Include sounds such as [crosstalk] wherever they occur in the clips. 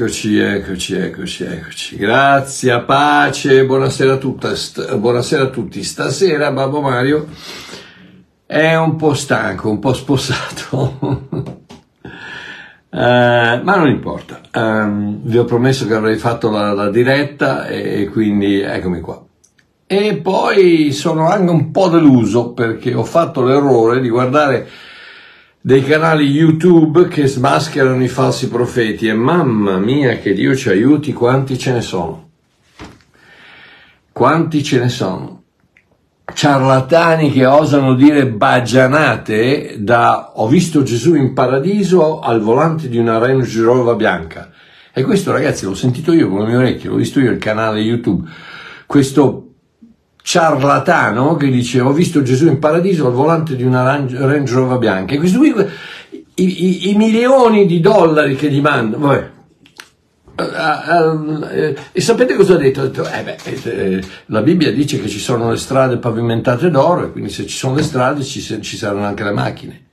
eccoci, eccoci, eccoci, eccoci. Grazie, pace, buonasera a, tutta, st- buonasera a tutti. Stasera Babbo Mario è un po' stanco, un po' spossato, uh, [laughs] ma non importa. Um, vi ho promesso che avrei fatto la, la diretta e quindi eccomi qua. E poi sono anche un po' deluso perché ho fatto l'errore di guardare dei canali YouTube che smascherano i falsi profeti e mamma mia che Dio ci aiuti quanti ce ne sono. Quanti ce ne sono. Ciarlatani che osano dire baggianate da ho visto Gesù in paradiso al volante di una Range Rover bianca. E questo ragazzi l'ho sentito io con le mie orecchie, l'ho visto io il canale YouTube. Questo ciarlatano che dice ho visto Gesù in paradiso al volante di una Range Rover bianca e questo qui i, i, i milioni di dollari che gli mandano vabbè Uh, uh, e sapete cosa ha detto? Eh beh, eh, la Bibbia dice che ci sono le strade pavimentate d'oro e quindi se ci sono le strade ci, ci saranno anche le macchine.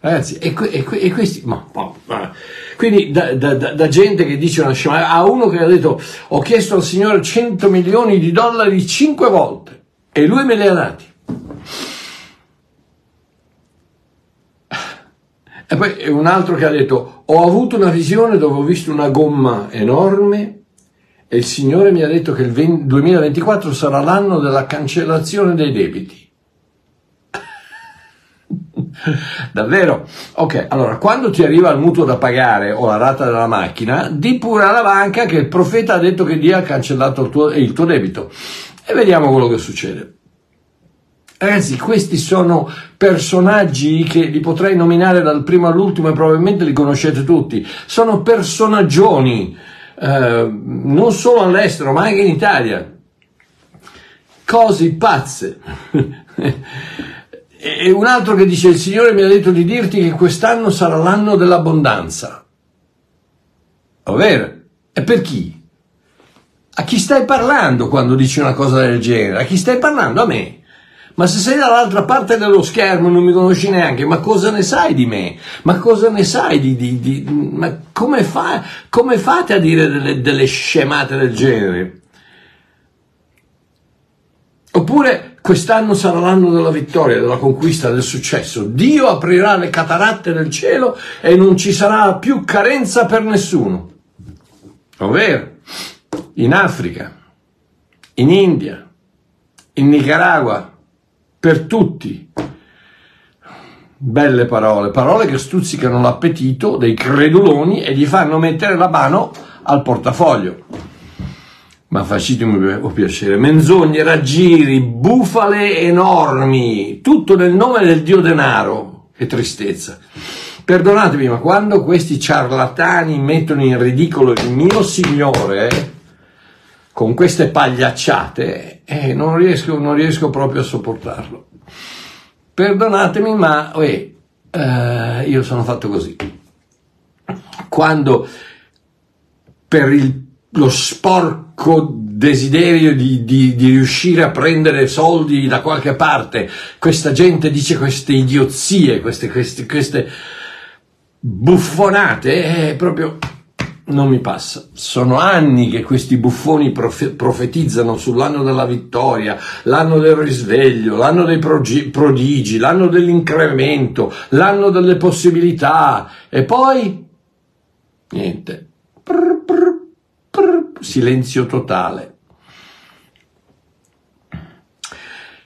Ragazzi, e, e, e questi... Ma, ma, ma, quindi da, da, da, gente che dice una scema, a uno che ha detto ho chiesto al Signore 100 milioni di dollari 5 volte e lui me li ha dati. E poi un altro che ha detto ho avuto una visione dove ho visto una gomma enorme e il Signore mi ha detto che il 2024 sarà l'anno della cancellazione dei debiti. [laughs] Davvero? Ok, allora quando ti arriva il mutuo da pagare o la rata della macchina, di pure alla banca che il profeta ha detto che Dio ha cancellato il tuo, il tuo debito. E vediamo quello che succede. Ragazzi, questi sono personaggi che li potrei nominare dal primo all'ultimo e probabilmente li conoscete tutti. Sono personaggioni, eh, non solo all'estero, ma anche in Italia. Cose pazze. [laughs] E un altro che dice, il Signore mi ha detto di dirti che quest'anno sarà l'anno dell'abbondanza. Ovvero, e per chi? A chi stai parlando quando dici una cosa del genere? A chi stai parlando? A me. Ma se sei dall'altra parte dello schermo non mi conosci neanche, ma cosa ne sai di me? Ma cosa ne sai di... di, di ma come, fa, come, fate a dire delle, delle scemate del genere? Oppure Quest'anno sarà l'anno della vittoria, della conquista, del successo. Dio aprirà le cataratte del cielo e non ci sarà più carenza per nessuno. Ovvero, in Africa, in India, in Nicaragua, per tutti. Belle parole, parole che stuzzicano l'appetito dei creduloni e gli fanno mettere la mano al portafoglio ma facitemi piacere, menzogne, raggiri, bufale enormi, tutto nel nome del dio denaro. Che tristezza. Perdonatemi, ma quando questi ciarlatani mettono in ridicolo il mio Signore eh, con queste pagliacciate, eh, non, riesco, non, riesco, proprio a sopportarlo. Perdonatemi, ma eh, io sono fatto così. Quando per il lo sporco desiderio di, di, di, riuscire a prendere soldi da qualche parte. Questa gente dice queste idiozie, queste, queste, queste buffonate, è proprio non mi passa. Sono anni che questi buffoni profe- profetizzano sull'anno della vittoria, l'anno del risveglio, l'anno dei prodigi, l'anno dell'incremento, l'anno delle possibilità e poi niente. Silenzio totale.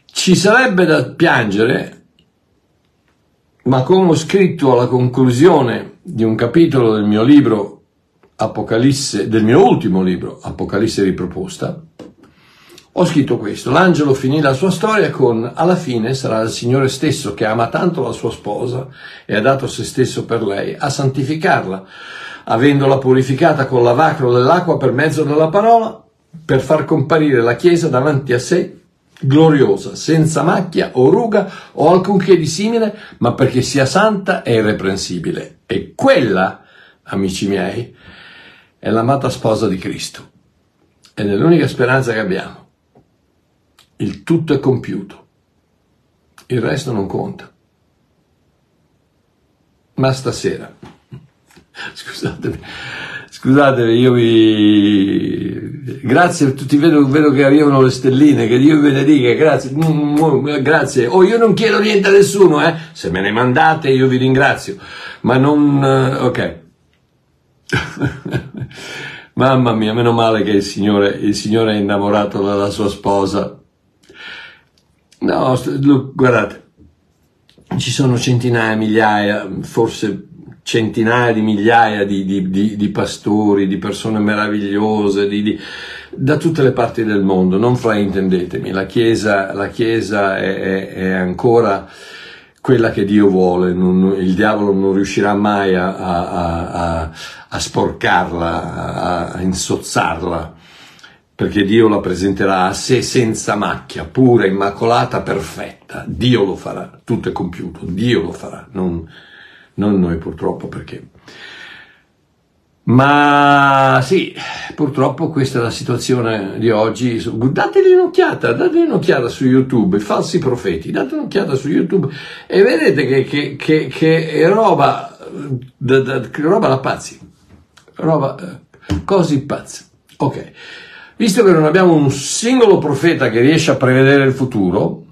Ci sarebbe da piangere, ma come ho scritto alla conclusione di un capitolo del mio libro Apocalisse, del mio ultimo libro Apocalisse riproposta, ho scritto questo. L'angelo finì la sua storia con alla fine sarà il Signore stesso che ama tanto la sua sposa e ha dato se stesso per lei a santificarla avendola purificata con lavacro dell'acqua per mezzo della parola, per far comparire la Chiesa davanti a sé gloriosa, senza macchia o ruga o alcunché di simile, ma perché sia santa e irreprensibile. E quella, amici miei, è l'amata sposa di Cristo. Ed è l'unica speranza che abbiamo. Il tutto è compiuto. Il resto non conta. Ma stasera [laughs] Scusatemi, scusatemi, io vi... Grazie a tutti, vedo, vedo, che arrivano le stelline, che Dio vi benedica, grazie, grazie. Oh, io non chiedo niente a nessuno, eh? Se me ne mandate io vi ringrazio, ma non... Eh, ok. [laughs] Mamma mia, meno male che il Signore, il Signore è innamorato della sua sposa. No, guardate, ci sono centinaia, migliaia, forse centinaia di migliaia di, di, di, di pastori, di persone meravigliose, da tutte le parti del mondo, non fraintendetemi, la Chiesa, la chiesa è, è, è, ancora quella che Dio vuole, non, il diavolo non riuscirà mai a, a, a, a sporcarla, a, insozzarla, perché Dio la presenterà a sé senza macchia, pura, immacolata, perfetta. Dio lo farà, tutto è compiuto, Dio lo farà, non, non noi purtroppo perché... Ma sì, purtroppo questa è la situazione di oggi. Dategli un'occhiata, dategli un'occhiata su YouTube, i falsi profeti, date un'occhiata su YouTube e vedete che, che, che, che è roba, da, da, roba da pazzi, roba eh, così pazzi. Ok, visto che non abbiamo un singolo profeta che riesce a prevedere il futuro,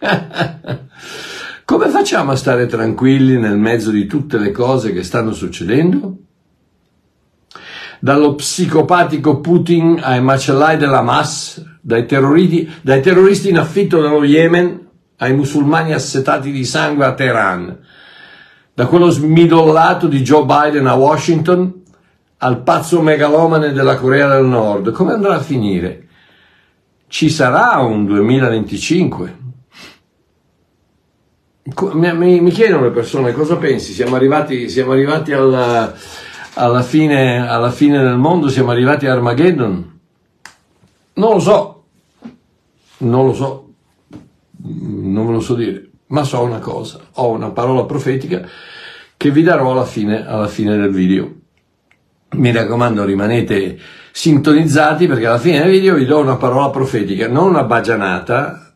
[laughs] Come facciamo a stare tranquilli nel mezzo di tutte le cose che stanno succedendo? Dallo psicopatico Putin ai macellai dell'Hamas, dai terroristi, dai terroristi in affitto dello Yemen ai musulmani assetati di sangue a Teheran, da quello smidollato di Joe Biden a Washington al pazzo megalomane della Corea del Nord. Come andrà a finire? Ci sarà un 2025? mi, mi, chiedono le persone cosa pensi, siamo arrivati, siamo arrivati alla, alla, fine, alla fine del mondo, siamo arrivati a Armageddon? Non lo so, non lo so, non ve lo so dire, ma so una cosa, ho una parola profetica che vi darò alla fine, alla fine del video. Mi raccomando, rimanete sintonizzati perché alla fine del video vi do una parola profetica, non una bagianata,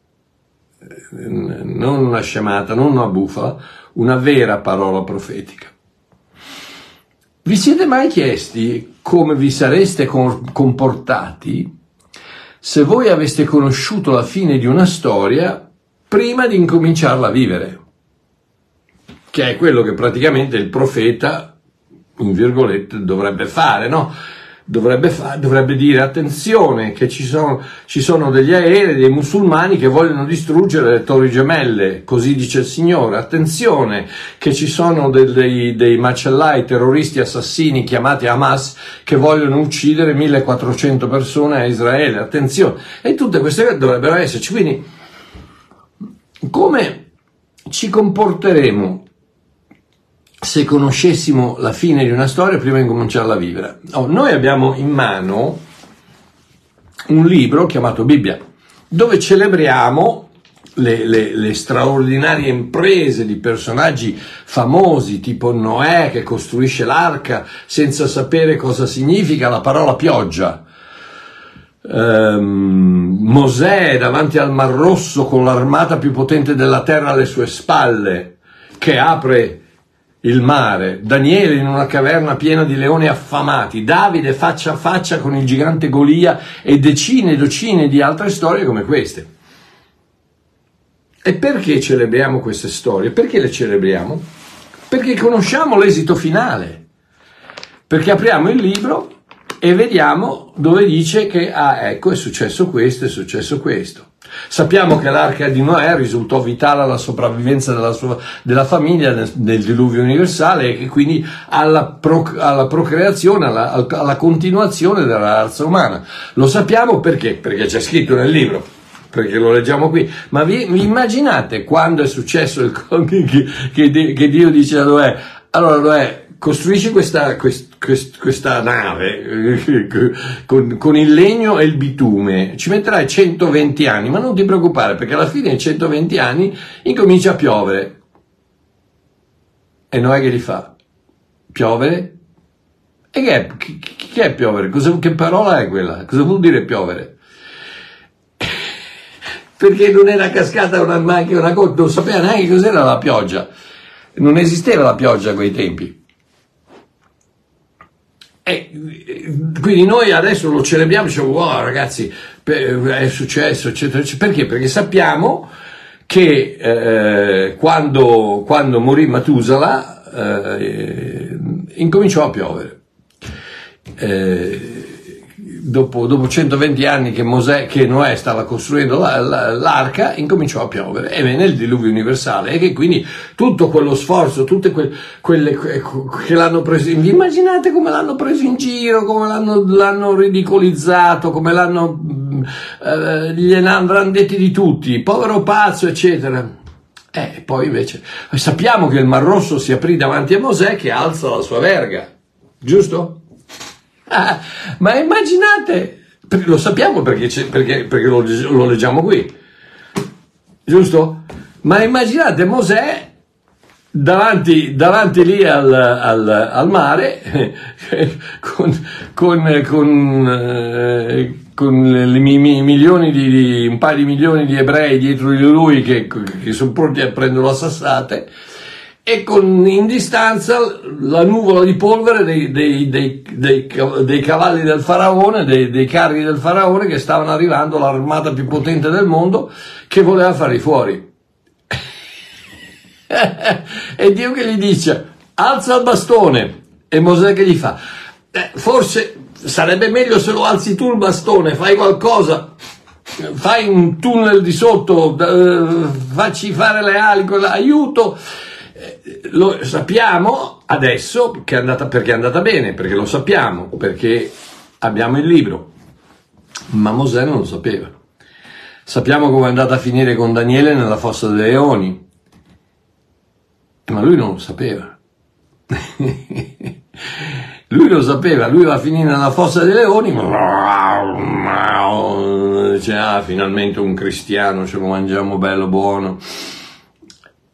non una scemata, non una bufala, una vera parola profetica. Vi siete mai chiesti come vi sareste comportati se voi aveste conosciuto la fine di una storia prima di incominciarla a vivere? Che è quello che praticamente il profeta, virgolette, dovrebbe fare, no? dovrebbe, fa, dovrebbe dire attenzione che ci sono, ci sono, degli aerei, dei musulmani che vogliono distruggere le torri gemelle, così dice il Signore, attenzione che ci sono dei, dei, dei macellai terroristi assassini chiamati Hamas che vogliono uccidere 1400 persone a Israele, attenzione, e tutte queste cose dovrebbero esserci, quindi come ci comporteremo se conoscessimo la fine di una storia prima di cominciarla a vivere. Oh, noi abbiamo in mano un libro chiamato Bibbia, dove celebriamo le, le, le, straordinarie imprese di personaggi famosi, tipo Noè che costruisce l'arca senza sapere cosa significa la parola pioggia. Um, Mosè davanti al Mar Rosso con l'armata più potente della terra alle sue spalle, che apre il mare, Daniele in una caverna piena di leoni affamati, Davide faccia a faccia con il gigante Golia e decine e decine di altre storie come queste. E perché celebriamo queste storie? Perché le celebriamo? Perché conosciamo l'esito finale. Perché apriamo il libro e vediamo dove dice che, ah, ecco, è successo questo, è successo questo. Sappiamo che l'arca di Noè risultò vitale alla sopravvivenza della, sua, della famiglia nel, diluvio universale e quindi alla, pro, alla procreazione, alla, alla continuazione della razza umana. Lo sappiamo perché? Perché c'è scritto nel libro perché lo leggiamo qui, ma vi, vi immaginate quando è successo il, [laughs] che, che, che Dio dice a Noè, allora Noè, costruisci questa, quest, quest, questa nave con, con, il legno e il bitume, ci metterai 120 anni, ma non ti preoccupare perché alla fine di 120 anni incomincia a piovere. E Noè che li fa? Piovere? E che è, che, è piovere? Cosa, che parola è quella? Cosa vuol dire piovere? [laughs] perché non era cascata una, neanche una non sapeva neanche cos'era la pioggia. Non esisteva la pioggia a quei tempi E quindi noi adesso lo celebriamo, diciamo, wow ragazzi, è successo, eccetera, eccetera. Perché? Perché sappiamo che eh, quando, quando morì Matusala eh, incominciò a piovere. Eh, dopo, dopo 120 anni che, Mosè, che Noè stava costruendo la, la, l'arca, incominciò a piovere e venne il diluvio universale e che quindi tutto quello sforzo, tutte que, quelle che l'hanno preso, in immaginate come l'hanno preso in giro, come l'hanno, l'hanno ridicolizzato, come l'hanno, eh, gliene avranno di tutti, povero pazzo, eccetera. E poi invece sappiamo che il Mar Rosso si aprì davanti a Mosè che alza la sua verga, giusto? [laughs] ma immaginate, lo sappiamo perché, perché, perché lo, lo, leggiamo qui, giusto? Ma immaginate Mosè davanti, davanti lì al, al, al mare [laughs] con, con, con, eh, con i milioni di, un paio di milioni di ebrei dietro di lui che, che sono pronti a prendere a sassate e con in distanza la nuvola di polvere dei, dei, dei, dei cavalli del faraone, dei, carri del faraone che stavano arrivando, l'armata più potente del mondo, che voleva farli fuori. [laughs] e Dio che gli dice, alza il bastone, e Mosè che gli fa, eh, forse sarebbe meglio se lo alzi tu il bastone, fai qualcosa, fai un tunnel di sotto, eh, facci fare le ali con l'aiuto lo sappiamo adesso che è andata, perché è andata bene, perché lo sappiamo, perché abbiamo il libro, ma Mosè non lo sapeva. Sappiamo come è andata a finire con Daniele nella fossa dei leoni, ma lui non lo sapeva. [laughs] lui lo sapeva, lui va a finire nella fossa dei leoni, dice, ah, finalmente un cristiano, ce lo mangiamo bello buono.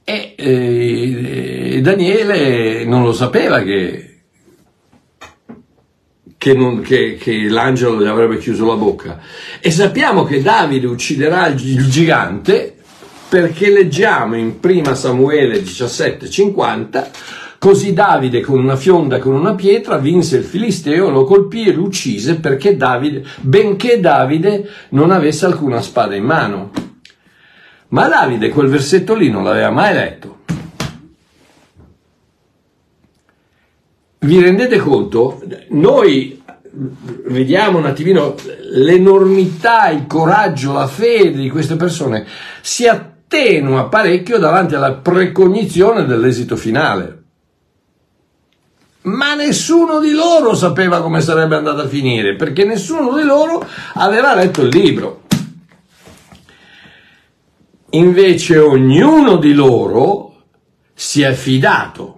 E eh, Daniele non lo sapeva che, che, non, che, che, l'angelo gli avrebbe chiuso la bocca. E sappiamo che Davide ucciderà il, gigante perché leggiamo in 1 Samuele 17,50 Così Davide con una fionda con una pietra vinse il Filisteo, lo colpì e lo uccise perché Davide, benché Davide non avesse alcuna spada in mano. Ma Davide quel versetto lì non l'aveva mai letto. Vi rendete conto? Noi vediamo un attimino l'enormità, il coraggio, la fede di queste persone si attenua parecchio davanti alla precognizione dell'esito finale. Ma nessuno di loro sapeva come sarebbe andata a finire, perché nessuno di loro aveva letto il libro. Invece ognuno di loro si è fidato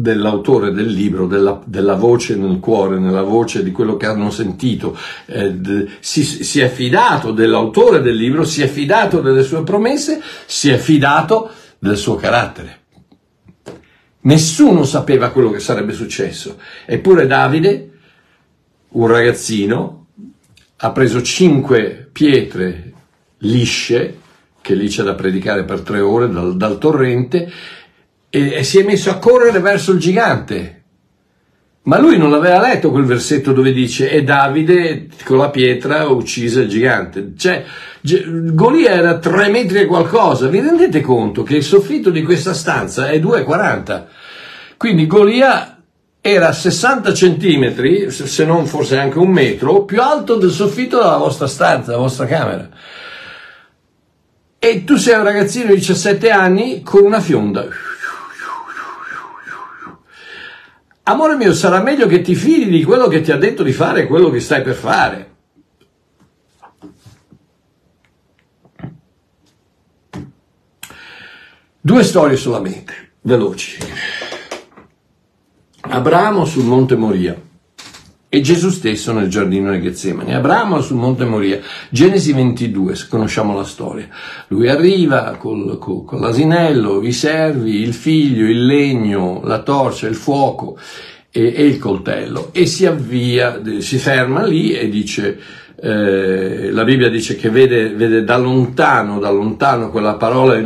dell'autore del libro, della, della, voce nel cuore, nella voce di quello che hanno sentito, eh, d- si, si, è fidato dell'autore del libro, si è fidato delle sue promesse, si è fidato del suo carattere. Nessuno sapeva quello che sarebbe successo, eppure Davide, un ragazzino, ha preso cinque pietre lisce, che lì c'è da predicare per tre ore dal, dal torrente, e, e si è messo a correre verso il gigante. Ma lui non aveva letto quel versetto dove dice e Davide con la pietra uccise il gigante. Cioè, Golia era tre metri e qualcosa. Vi rendete conto che il soffitto di questa stanza è 2,40? Quindi Golia era 60 centimetri, se non forse anche un metro, più alto del soffitto della vostra stanza, della vostra camera e tu sei un ragazzino di 17 anni con una fionda. Amore mio, sarà meglio che ti fidi di quello che ti ha detto di fare quello che stai per fare. Due storie solamente, veloci. Abramo sul Monte Moria e Gesù stesso nel giardino di Getsemani. Abramo sul Monte Moria, Genesi 22, se conosciamo la storia. Lui arriva col, col, con l'asinello, i servi, il figlio, il legno, la torcia, il fuoco e, e il coltello e si avvia, si ferma lì e dice, eh, la Bibbia dice che vede, vede, da lontano, da lontano quella parola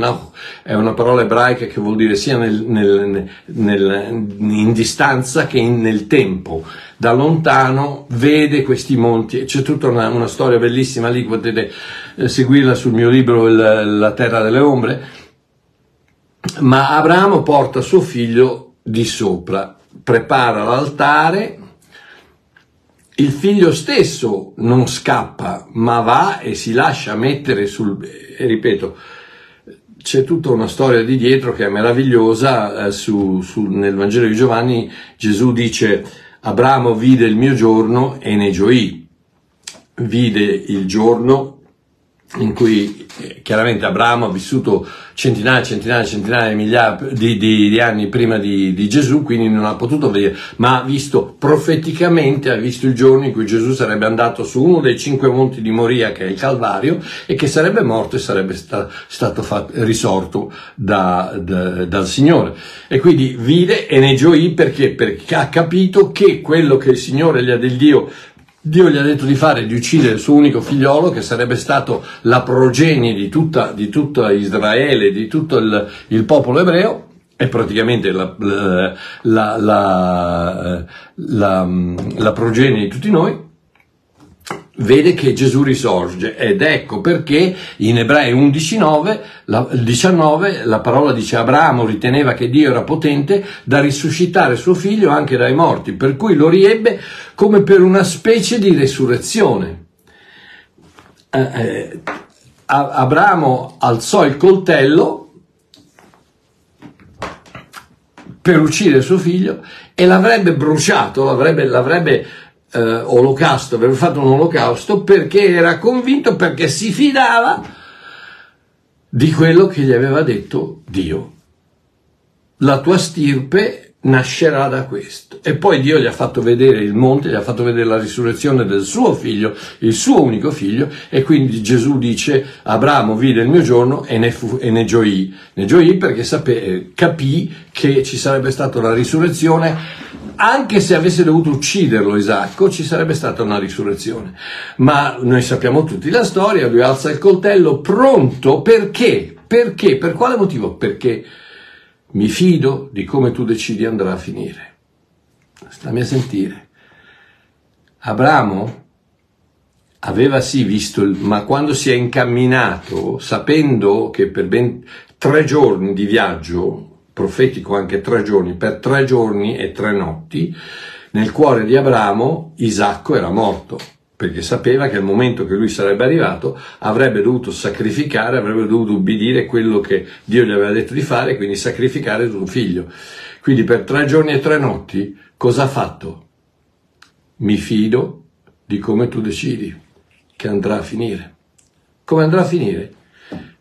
è una parola ebraica che vuol dire sia nel, nel, nel, in distanza che in, nel tempo. Da lontano vede questi monti, c'è tutta una, una storia bellissima lì, potete eh, seguirla sul mio libro La terra delle ombre, ma Abramo porta suo figlio di sopra, prepara l'altare, il figlio stesso non scappa, ma va e si lascia mettere sul... E ripeto, c'è tutta una storia di dietro che è meravigliosa. Eh, su, su, nel Vangelo di Giovanni Gesù dice Abramo vide il mio giorno e ne gioì. Vide il giorno in cui chiaramente Abramo ha vissuto centinaia, centinaia, centinaia di migliaia di, di, di anni prima di, di, Gesù, quindi non ha potuto vedere, ma ha visto profeticamente, ha visto il giorno in cui Gesù sarebbe andato su uno dei cinque monti di Moria, che è il Calvario, e che sarebbe morto e sarebbe sta, stato fatto, risorto da, da, dal Signore. E quindi vide e ne gioì perché? Perché ha capito che quello che il Signore gli ha del Dio Dio gli ha detto di fare, di uccidere il suo unico figliolo, che sarebbe stato la progenie di tutta, di tutta Israele, di tutto il, il popolo ebreo, è praticamente la, la, la, la, progenie di tutti noi, vede che Gesù risorge ed ecco perché in Ebrei 11.9, la, 19, la parola dice Abramo riteneva che Dio era potente da risuscitare suo figlio anche dai morti, per cui lo riebbe come per una specie di resurrezione. Eh, eh, Abramo alzò il coltello per uccidere suo figlio e l'avrebbe bruciato, l'avrebbe, l'avrebbe eh, olocausto, aveva fatto un olocausto perché era convinto, perché si fidava di quello che gli aveva detto Dio. La tua stirpe nascerà da questo. E poi Dio gli ha fatto vedere il monte, gli ha fatto vedere la risurrezione del suo figlio, il suo unico figlio, e quindi Gesù dice, Abramo vide il mio giorno e ne, fu, e ne gioì. Ne gioì perché sapè, capì che ci sarebbe stata la risurrezione anche se avesse dovuto ucciderlo Isacco, ci sarebbe stata una risurrezione. Ma noi sappiamo tutti la storia, lui alza il coltello pronto perché? Perché? Per quale motivo? Perché mi fido di come tu decidi andrà a finire. Stammi a sentire. Abramo aveva sì visto, il, ma quando si è incamminato, sapendo che per ben tre giorni di viaggio profetico anche tre giorni, per tre giorni e tre notti, nel cuore di Abramo Isacco era morto, perché sapeva che al momento che lui sarebbe arrivato avrebbe dovuto sacrificare, avrebbe dovuto ubbidire quello che Dio gli aveva detto di fare, quindi sacrificare suo figlio. Quindi per tre giorni e tre notti cosa ha fatto? Mi fido di come tu decidi che andrà a finire. Come andrà a finire?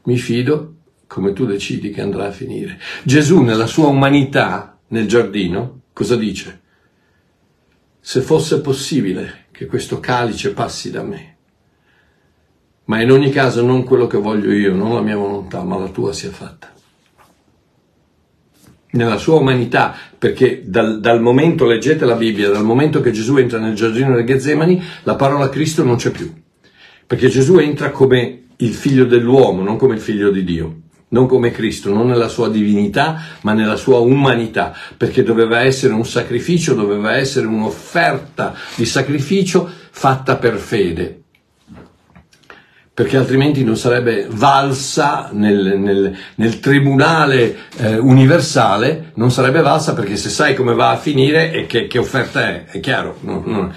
Mi fido come tu decidi che andrà a finire. Gesù nella sua umanità nel giardino cosa dice? Se fosse possibile che questo calice passi da me, ma in ogni caso non quello che voglio io, non la mia volontà, ma la tua sia fatta. Nella sua umanità, perché dal, dal momento, leggete la Bibbia, dal momento che Gesù entra nel giardino del Getsemani, la parola Cristo non c'è più. Perché Gesù entra come il figlio dell'uomo, non come il figlio di Dio non come Cristo, non nella sua divinità, ma nella sua umanità, perché doveva essere un sacrificio, doveva essere un'offerta di sacrificio fatta per fede perché altrimenti non sarebbe valsa nel, nel, nel tribunale eh, universale, non sarebbe valsa perché se sai come va a finire e che, che offerta è, è chiaro, no, no,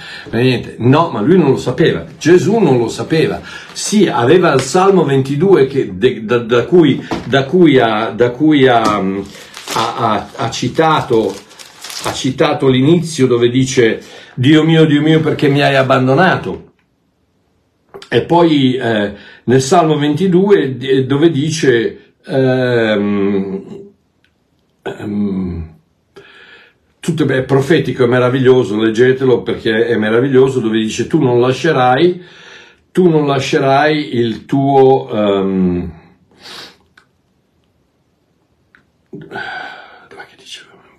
no, ma lui non lo sapeva, Gesù non lo sapeva, sì, aveva il Salmo 22 che, de, da, da, cui, da, cui, ha, da cui ha, ha, ha, citato, ha citato l'inizio dove dice Dio mio, Dio mio perché mi hai abbandonato e poi eh, nel Salmo 22 dove dice ehm, ehm, tutto è profetico, è meraviglioso, leggetelo perché è meraviglioso, dove dice tu non lascerai, tu non lascerai il tuo... Um,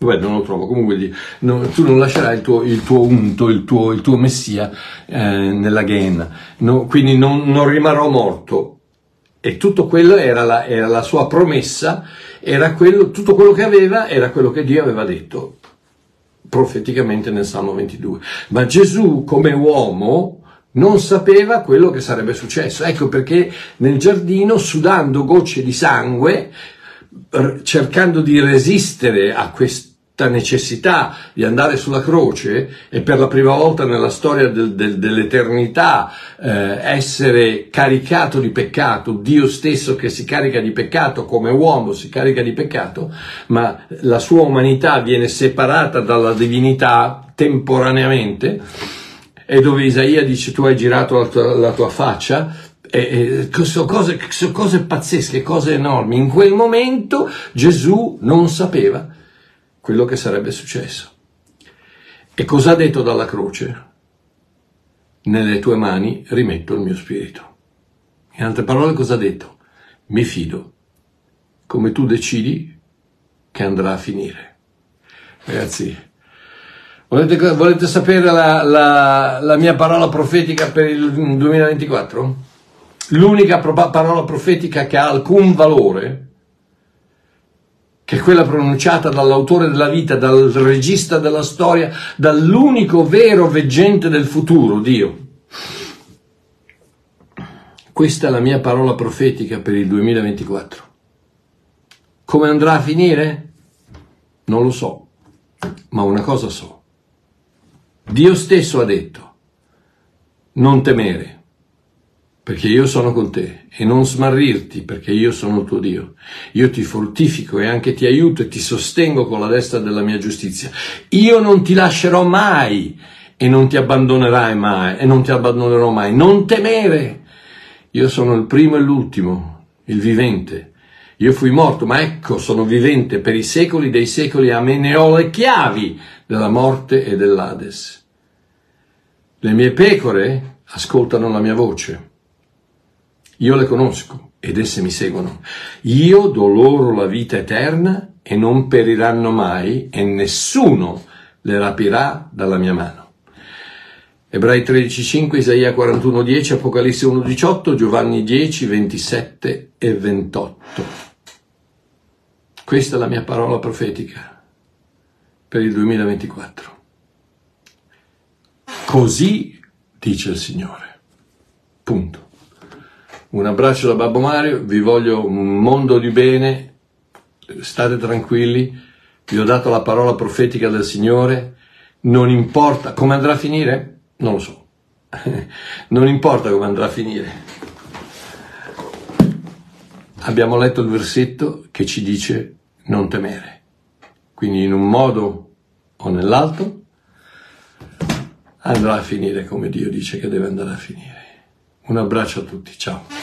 Dov'è? Non lo trovo. Comunque no, tu non lascerai il tuo, il tuo unto, il tuo, il tuo messia eh, nella Gehenna. No, quindi non, non, rimarrò morto. E tutto quello era la, era la sua promessa, era quello, tutto quello che aveva era quello che Dio aveva detto profeticamente nel Salmo 22. Ma Gesù come uomo non sapeva quello che sarebbe successo. Ecco perché nel giardino, sudando gocce di sangue, cercando di resistere a questa necessità di andare sulla croce e per la prima volta nella storia del, del, dell'eternità eh, essere caricato di peccato, Dio stesso che si carica di peccato come uomo si carica di peccato, ma la sua umanità viene separata dalla divinità temporaneamente e dove Isaia dice tu hai girato la tua, la tua faccia eh, sono, cose, sono cose pazzesche, cose enormi. In quel momento Gesù non sapeva quello che sarebbe successo. E cosa ha detto dalla croce? Nelle tue mani rimetto il mio spirito. In altre parole cosa ha detto? Mi fido, come tu decidi che andrà a finire. Ragazzi, volete, volete sapere la, la, la mia parola profetica per il 2024? l'unica parola profetica che ha alcun valore, che è quella pronunciata dall'autore della vita, dal regista della storia, dall'unico vero veggente del futuro, Dio. Questa è la mia parola profetica per il 2024. Come andrà a finire? Non lo so, ma una cosa so. Dio stesso ha detto, non temere, perché io sono con te, e non smarrirti, perché io sono il tuo Dio. Io ti fortifico e anche ti aiuto e ti sostengo con la destra della mia giustizia. Io non ti lascerò mai e non ti abbandonerai mai e non ti abbandonerò mai. Non temere. Io sono il primo e l'ultimo, il vivente. Io fui morto, ma ecco, sono vivente per i secoli dei secoli. A me ne ho le chiavi della morte e dell'Ades. Le mie pecore ascoltano la mia voce io le conosco ed esse mi seguono. Io do loro la vita eterna e non periranno mai e nessuno le rapirà dalla mia mano. Ebrei 13,5, Isaia 41,10, Apocalisse 1,18, Giovanni 10, 27 e 28. Questa è la mia parola profetica per il 2024. Così dice il Signore. Punto. Un abbraccio da Babbo Mario, vi voglio un mondo di bene, state tranquilli, vi ho dato la parola profetica del Signore, non importa come andrà a finire, non lo so, [laughs] non importa come andrà a finire. Abbiamo letto il versetto che ci dice non temere, quindi in un modo o nell'altro andrà a finire come Dio dice che deve andare a finire. Un abbraccio a tutti, ciao.